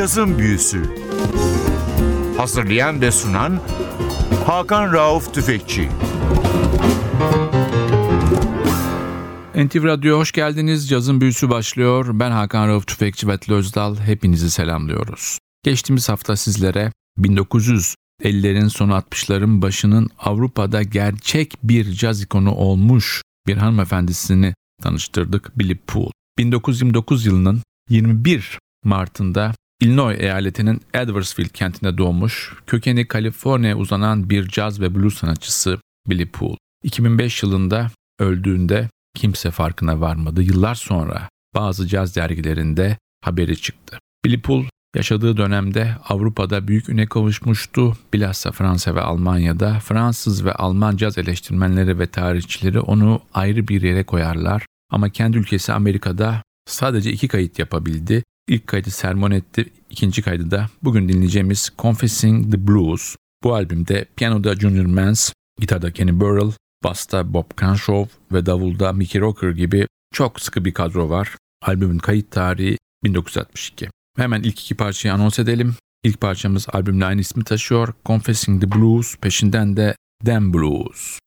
Cazın Büyüsü Hazırlayan ve sunan Hakan Rauf Tüfekçi NTV Radyo hoş geldiniz. Cazın büyüsü başlıyor. Ben Hakan Rauf Tüfekçi ve Özdal. Hepinizi selamlıyoruz. Geçtiğimiz hafta sizlere 1950'lerin sonu 60'ların başının Avrupa'da gerçek bir caz ikonu olmuş bir hanımefendisini tanıştırdık Billy Poole. 1929 yılının 21 Mart'ında Illinois eyaletinin Edwardsville kentinde doğmuş, kökeni Kaliforniya'ya uzanan bir caz ve blues sanatçısı Billy Poole. 2005 yılında öldüğünde kimse farkına varmadı. Yıllar sonra bazı caz dergilerinde haberi çıktı. Billy Poole yaşadığı dönemde Avrupa'da büyük üne kavuşmuştu. Bilhassa Fransa ve Almanya'da Fransız ve Alman caz eleştirmenleri ve tarihçileri onu ayrı bir yere koyarlar. Ama kendi ülkesi Amerika'da sadece iki kayıt yapabildi. İlk kaydı sermon etti, ikinci kaydı da bugün dinleyeceğimiz Confessing the Blues. Bu albümde piyanoda Junior Mans, gitarda Kenny Burrell, basta Bob Crenshaw ve davulda Mickey Rocker gibi çok sıkı bir kadro var. Albümün kayıt tarihi 1962. Hemen ilk iki parçayı anons edelim. İlk parçamız albümle aynı ismi taşıyor. Confessing the Blues, peşinden de Damn Blues.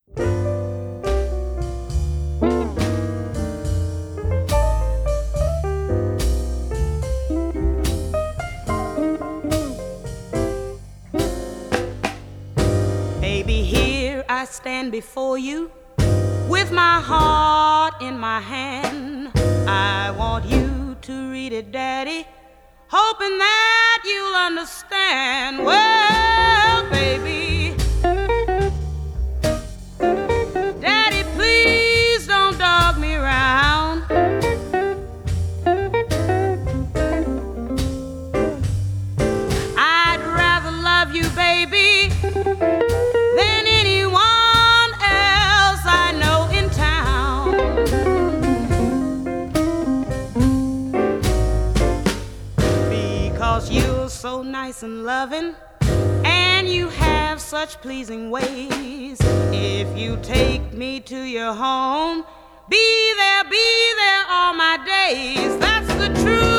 Stand before you with my heart in my hand. I want you to read it, Daddy, hoping that you'll understand. Well, baby. Nice and loving, and you have such pleasing ways. If you take me to your home, be there, be there all my days. That's the truth,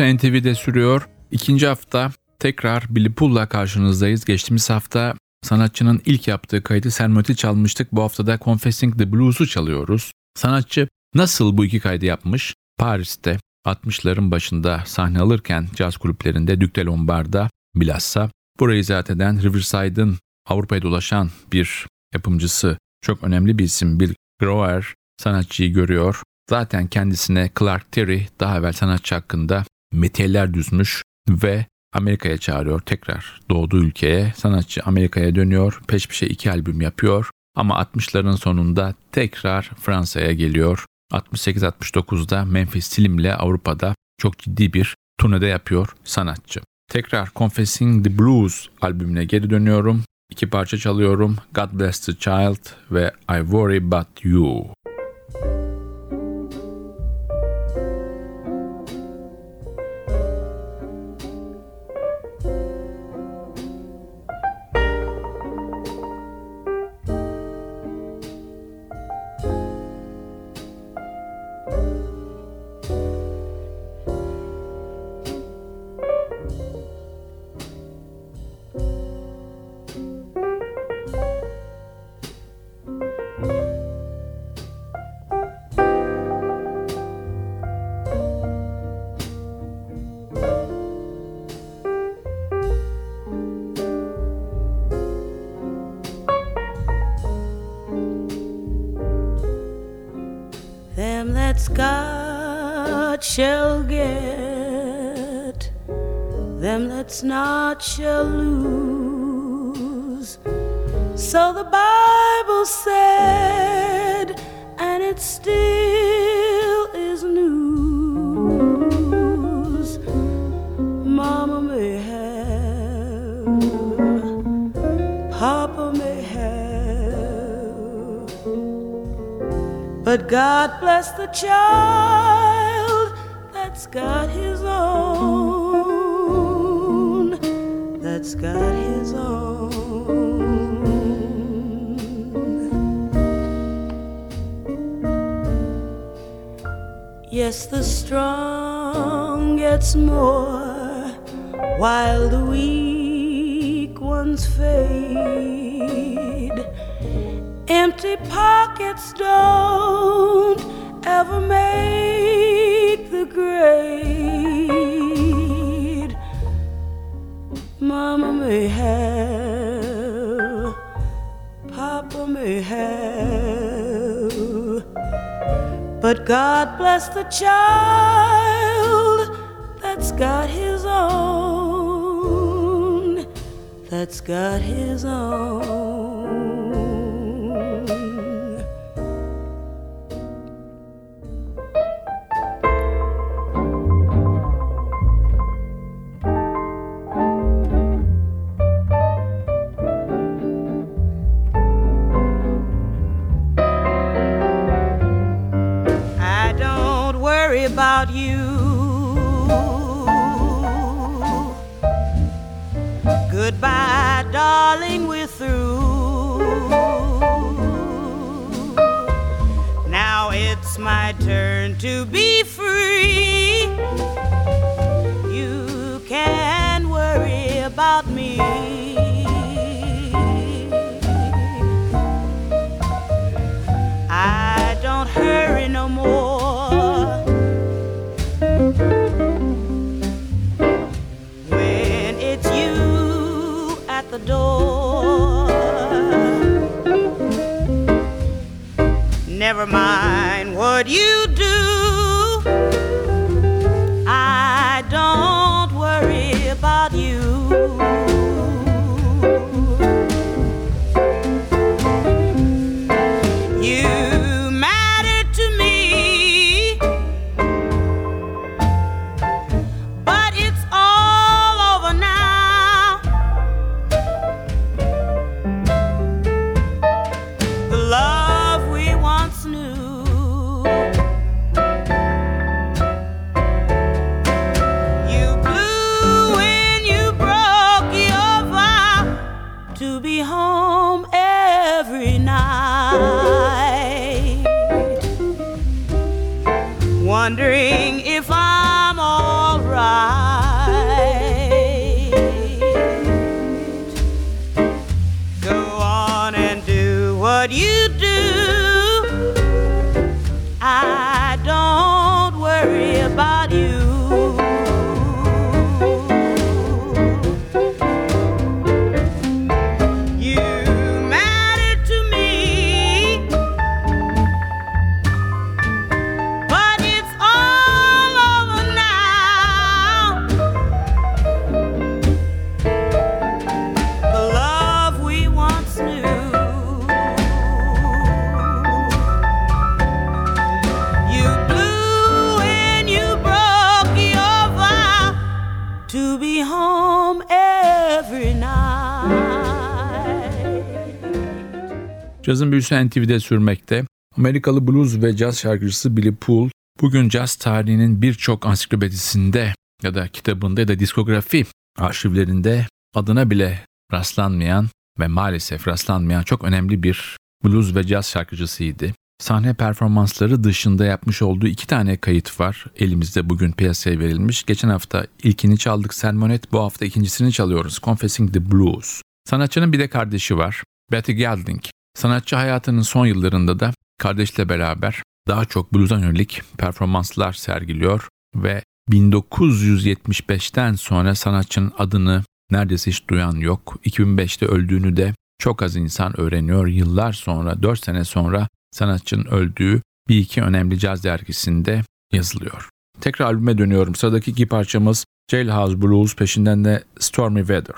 Büyüsü NTV'de sürüyor. İkinci hafta tekrar Billy Paul'la karşınızdayız. Geçtiğimiz hafta sanatçının ilk yaptığı kaydı Sermoti çalmıştık. Bu hafta da Confessing the Blues'u çalıyoruz. Sanatçı nasıl bu iki kaydı yapmış? Paris'te 60'ların başında sahne alırken caz kulüplerinde Duc de Lombard'da bilhassa burayı zaten eden Riverside'ın Avrupa'ya dolaşan bir yapımcısı çok önemli bir isim Bill Grower sanatçıyı görüyor. Zaten kendisine Clark Terry daha evvel sanatçı hakkında metiyeler düzmüş ve Amerika'ya çağırıyor tekrar doğduğu ülkeye. Sanatçı Amerika'ya dönüyor, peş peşe iki albüm yapıyor ama 60'ların sonunda tekrar Fransa'ya geliyor. 68-69'da Memphis Slim'le Avrupa'da çok ciddi bir turnede yapıyor sanatçı. Tekrar Confessing the Blues albümüne geri dönüyorum. İki parça çalıyorum. God Bless the Child ve I Worry About You. But God bless the child that's got his own, that's got his own. Yes, the strong gets more while the weak ones fade. Empty pockets don't ever make the grade. Mama may have, Papa may have, but God bless the child that's got his own, that's got his own. Worry about you. Goodbye, darling, we're through. Now it's my turn to be free. Never mind what you do. Wondering Cazın büyüsü NTV'de sürmekte. Amerikalı blues ve caz şarkıcısı Billy Poole bugün caz tarihinin birçok ansiklopedisinde ya da kitabında ya da diskografi arşivlerinde adına bile rastlanmayan ve maalesef rastlanmayan çok önemli bir blues ve caz şarkıcısıydı. Sahne performansları dışında yapmış olduğu iki tane kayıt var. Elimizde bugün piyasaya verilmiş. Geçen hafta ilkini çaldık Sermonet, bu hafta ikincisini çalıyoruz. Confessing the Blues. Sanatçının bir de kardeşi var. Betty Gelding. Sanatçı hayatının son yıllarında da kardeşle beraber daha çok blues'a yönelik performanslar sergiliyor ve 1975'ten sonra sanatçının adını neredeyse hiç duyan yok. 2005'te öldüğünü de çok az insan öğreniyor. Yıllar sonra, 4 sene sonra sanatçının öldüğü bir iki önemli caz dergisinde yazılıyor. Tekrar albüme dönüyorum. Sıradaki iki parçamız Jailhouse Blues peşinden de Stormy Weather.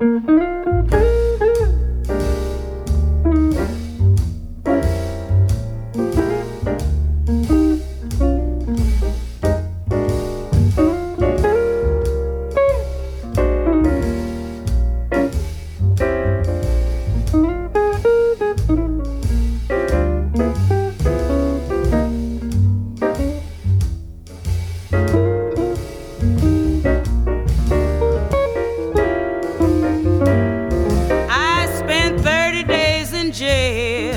Müzik together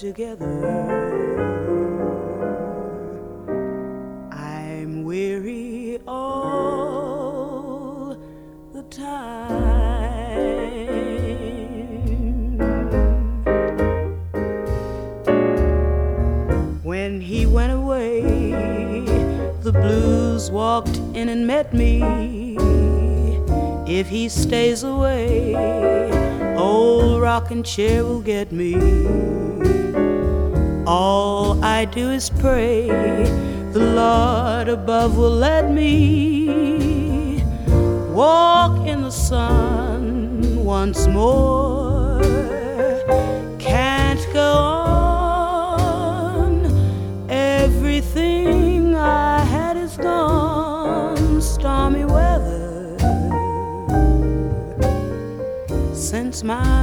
together. I'm weary all the time. When he went away, the blues walked in and met me. If he stays away, old rocking chair will get me. All I do is pray the Lord above will let me walk in the sun once more. Can't go on. Everything I had is gone. Stormy weather. Since my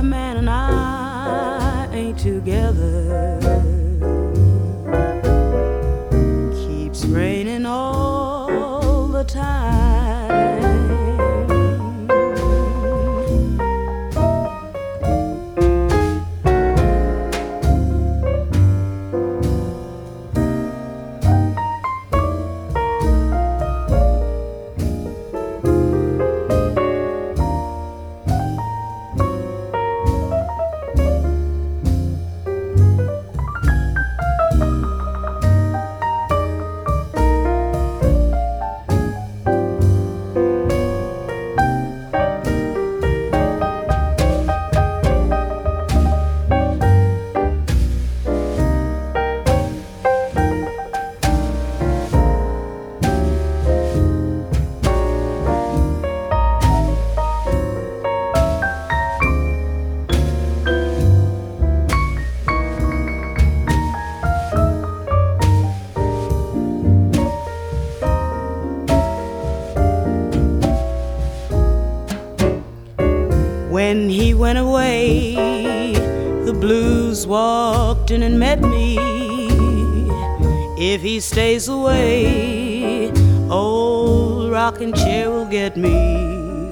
If he stays away, old rocking chair will get me.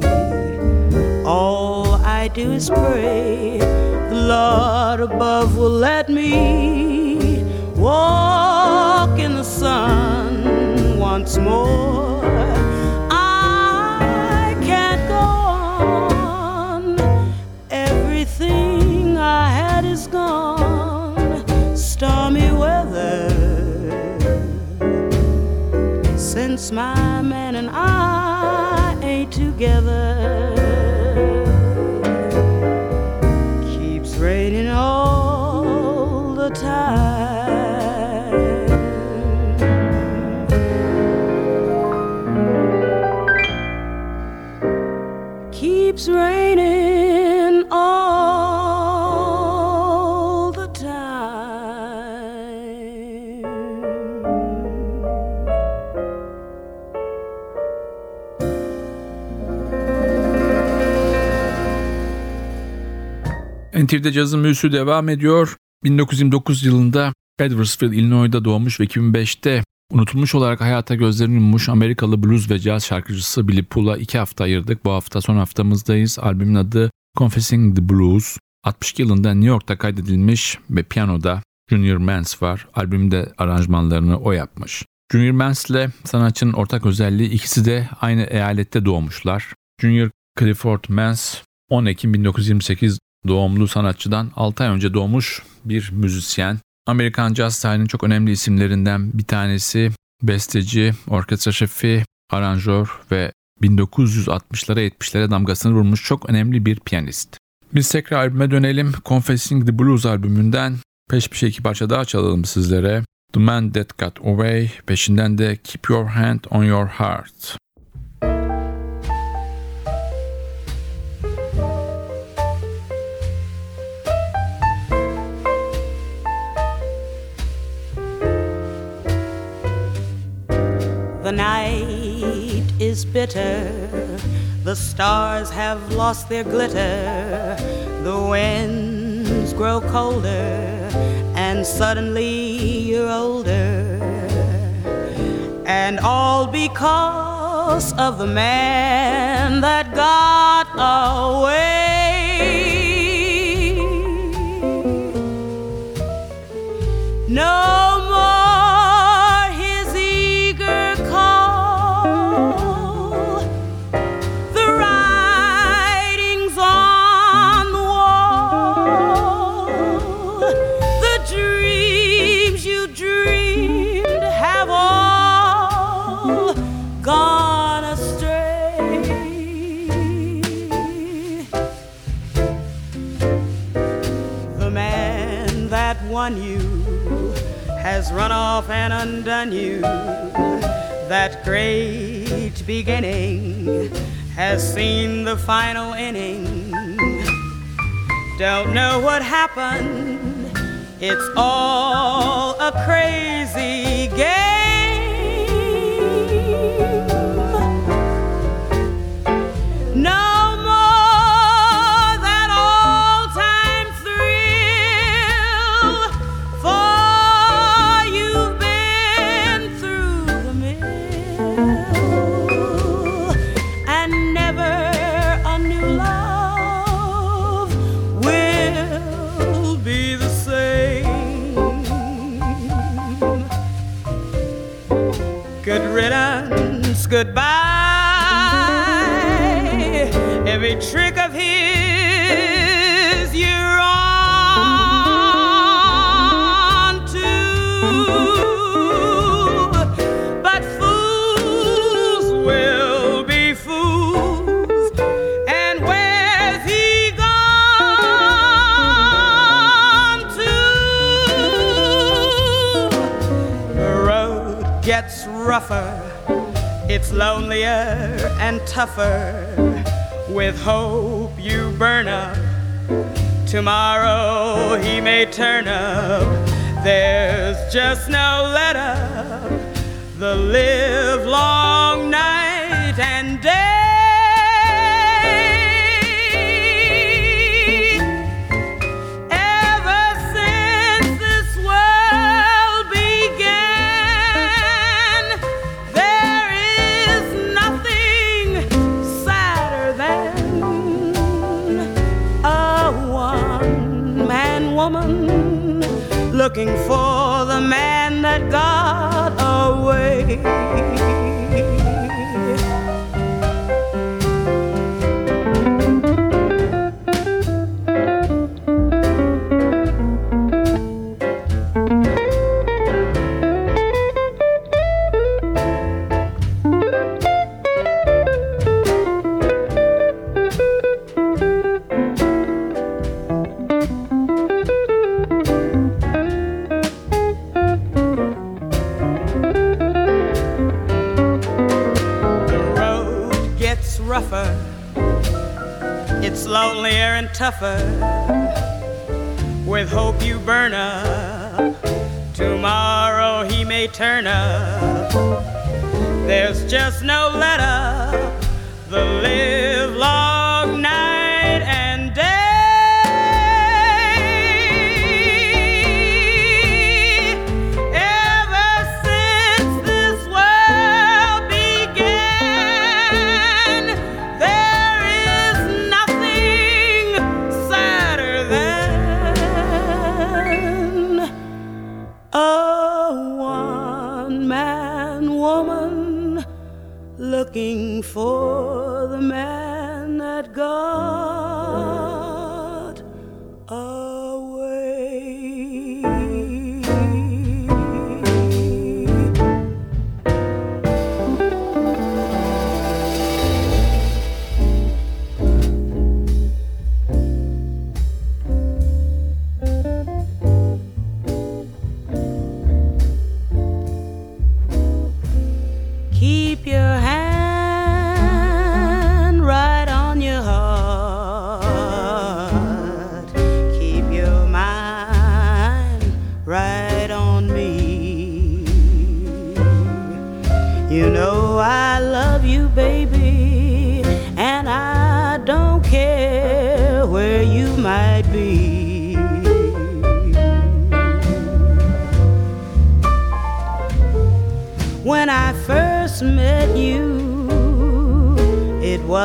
All I do is pray the Lord above will let me walk in the sun once more. I can't go on. Everything I had is gone. Since NTV'de cazın büyüsü devam ediyor. 1929 yılında Edwardsville, Illinois'da doğmuş ve 2005'te unutulmuş olarak hayata gözlerini yummuş Amerikalı blues ve caz şarkıcısı Billy Pool'a iki hafta ayırdık. Bu hafta son haftamızdayız. Albümün adı Confessing the Blues. 62 yılında New York'ta kaydedilmiş ve piyanoda Junior Mans var. Albümde aranjmanlarını o yapmış. Junior Mans ile sanatçının ortak özelliği ikisi de aynı eyalette doğmuşlar. Junior Clifford Mans 10 Ekim 1928 doğumlu sanatçıdan 6 ay önce doğmuş bir müzisyen. Amerikan caz tarihinin çok önemli isimlerinden bir tanesi besteci, orkestra şefi, aranjör ve 1960'lara 70'lere damgasını vurmuş çok önemli bir piyanist. Biz tekrar albüme dönelim. Confessing the Blues albümünden peş peşe iki parça daha çalalım sizlere. The Man That Got Away, peşinden de Keep Your Hand on Your Heart. Night is bitter, the stars have lost their glitter, the winds grow colder, and suddenly you're older. And all because of the man that got away. No has run off and undone you. That great beginning has seen the final inning. Don't know what happened, it's all a crazy game. Goodbye. Every trick of his you're on to. But fools will be fools. And where's he gone to? The road gets rougher, it's lonelier and tougher. With hope you burn up, tomorrow he may turn up. There's just no let up, the live long night looking for the man that got away. Rougher, it's lonelier and tougher. With hope you burn up, tomorrow he may turn up. There's just no let up, the live long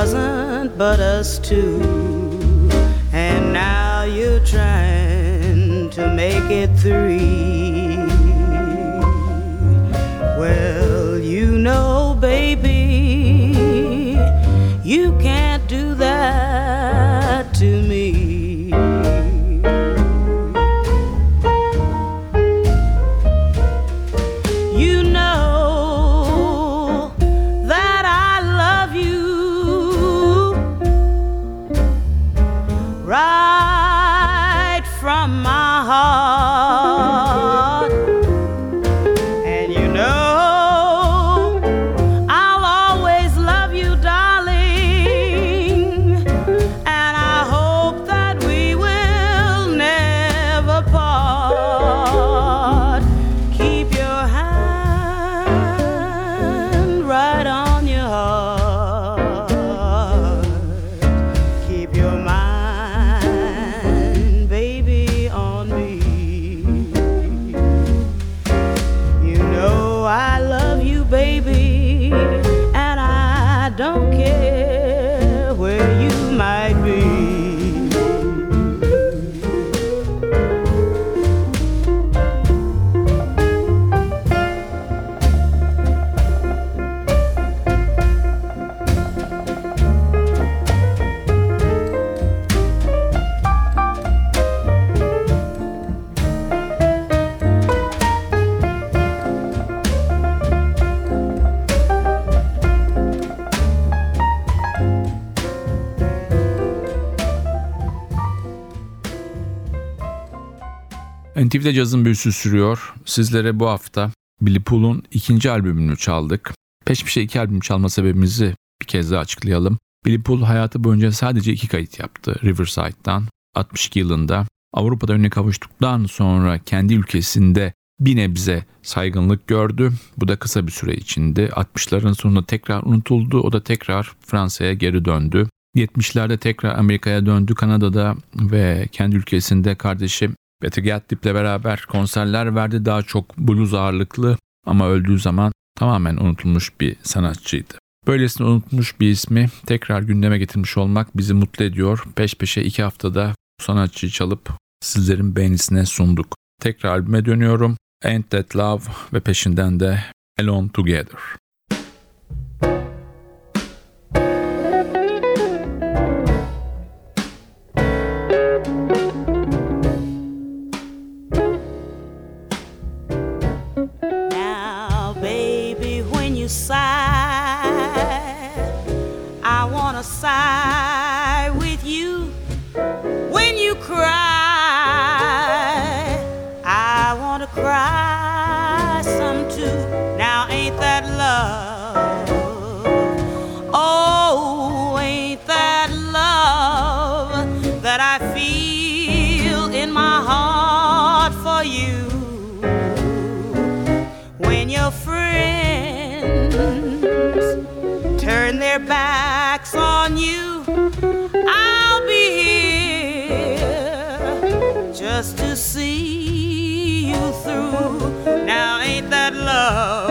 wasn't but us two. And now you're trying to make it three. NTV'de cazın büyüsü sürüyor. Sizlere bu hafta Billy Paul'un ikinci albümünü çaldık. Peş peşe iki albüm çalma sebebimizi bir kez daha açıklayalım. Billy Paul hayatı boyunca sadece iki kayıt yaptı Riverside'dan 62 yılında. Avrupa'da önüne kavuştuktan sonra kendi ülkesinde bir nebze saygınlık gördü. Bu da kısa bir süre içinde. 60'ların sonunda tekrar unutuldu. O da tekrar Fransa'ya geri döndü. 70'lerde tekrar Amerika'ya döndü Kanada'da ve kendi ülkesinde kardeşi Betty Gatlip'le beraber konserler verdi. Daha çok blues ağırlıklı ama öldüğü zaman tamamen unutulmuş bir sanatçıydı. Böylesine unutmuş bir ismi tekrar gündeme getirmiş olmak bizi mutlu ediyor. Peş peşe iki haftada bu sanatçıyı çalıp sizlerin beğenisine sunduk. Tekrar albüme dönüyorum. Ain't That Love ve peşinden de Alone Together. Turn their backs on you, I'll be here just to see you through. Now, ain't that love?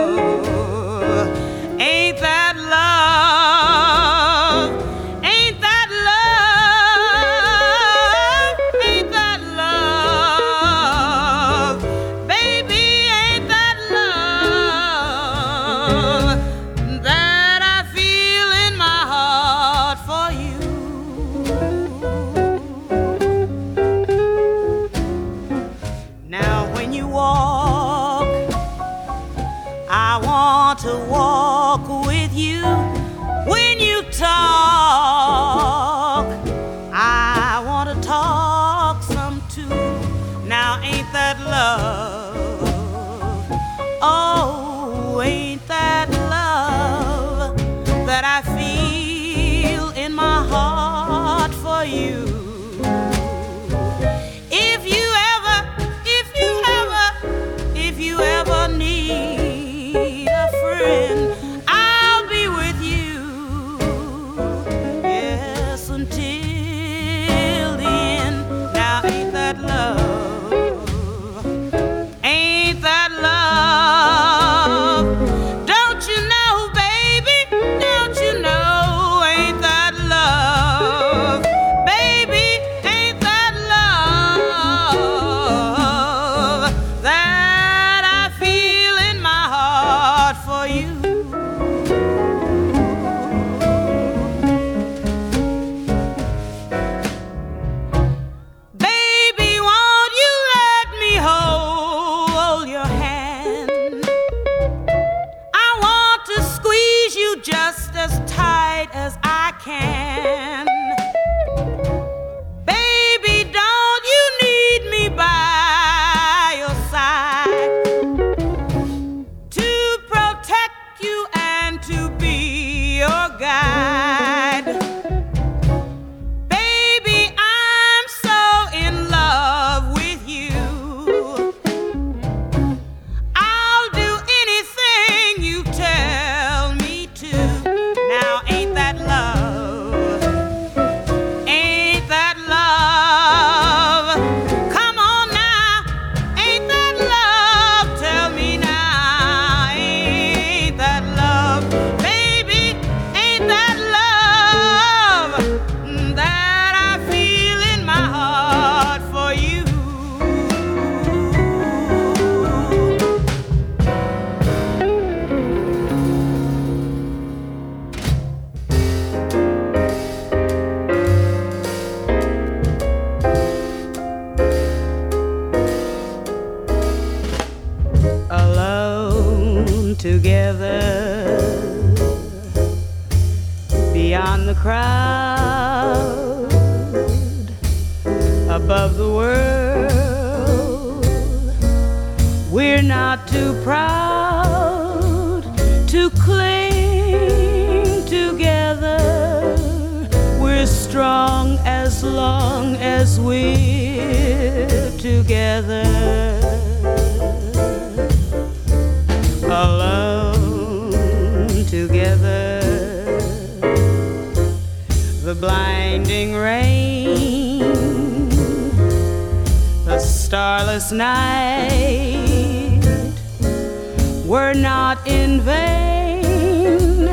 Were not in vain,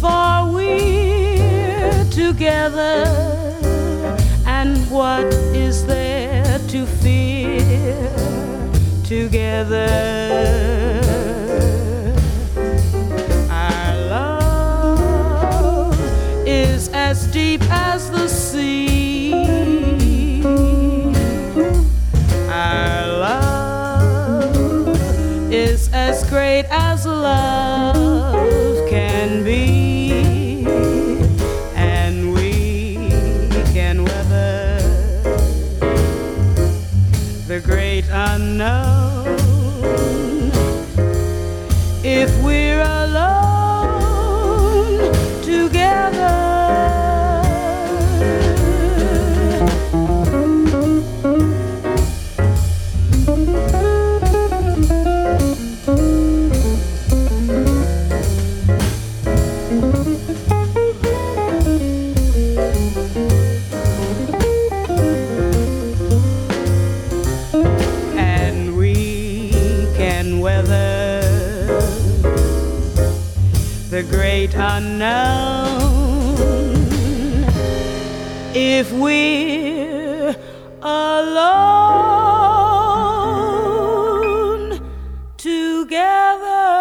for we're together. And what is there to fear together? Our love is as deep as the sea. Love can be, and we can weather the great unknown unknown if we're alone together.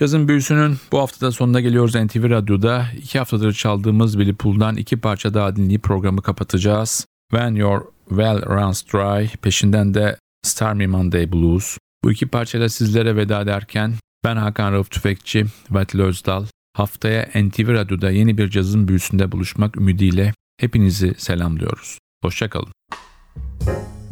Cazın büyüsünün bu haftada sonuna geliyoruz NTV Radyo'da. iki haftadır çaldığımız Billy Pool'dan iki parça daha dinleyip programı kapatacağız. When Your Well Runs Dry, peşinden de Stormy Monday Blues. Bu iki parçayla sizlere veda ederken ben Hakan Rauf Tüfekçi, Vatil Özdal. Haftaya NTV Radyo'da yeni bir cazın büyüsünde buluşmak ümidiyle hepinizi selamlıyoruz. Hoşçakalın. When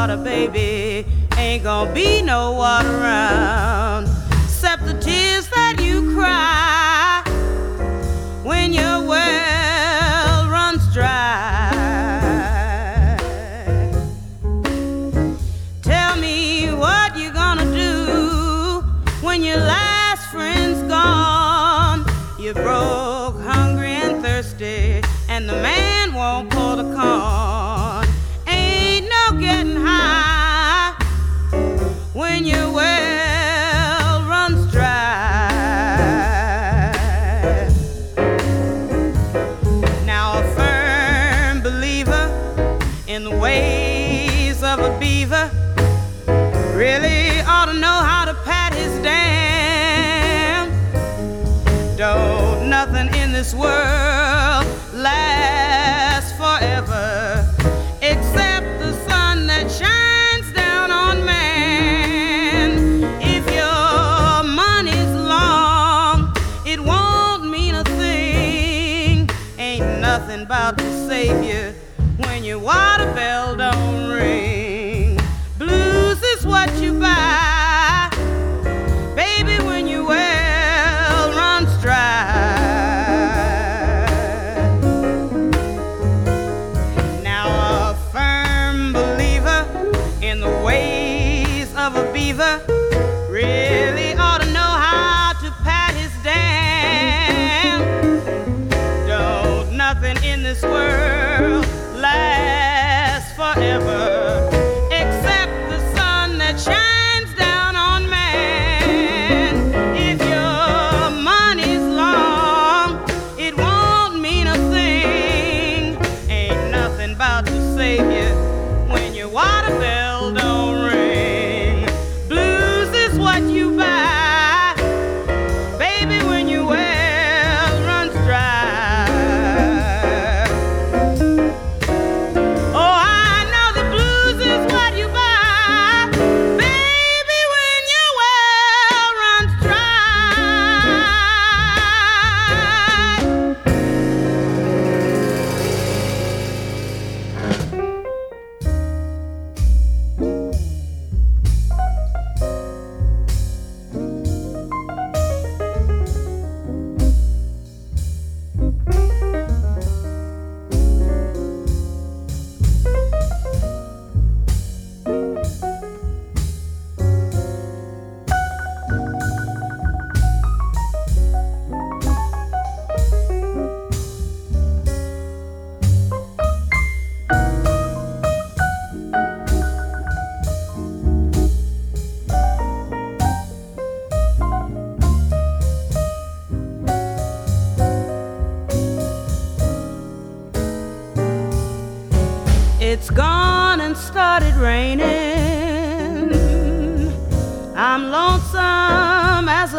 water, baby. Ain't gonna be no water around, except the tears that you cry when your well runs dry. Tell me what you're gonna do when your last friend's gone. You're broke, hungry, and thirsty, and the man won't pull the corn. This world this world lasts forever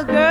the girl.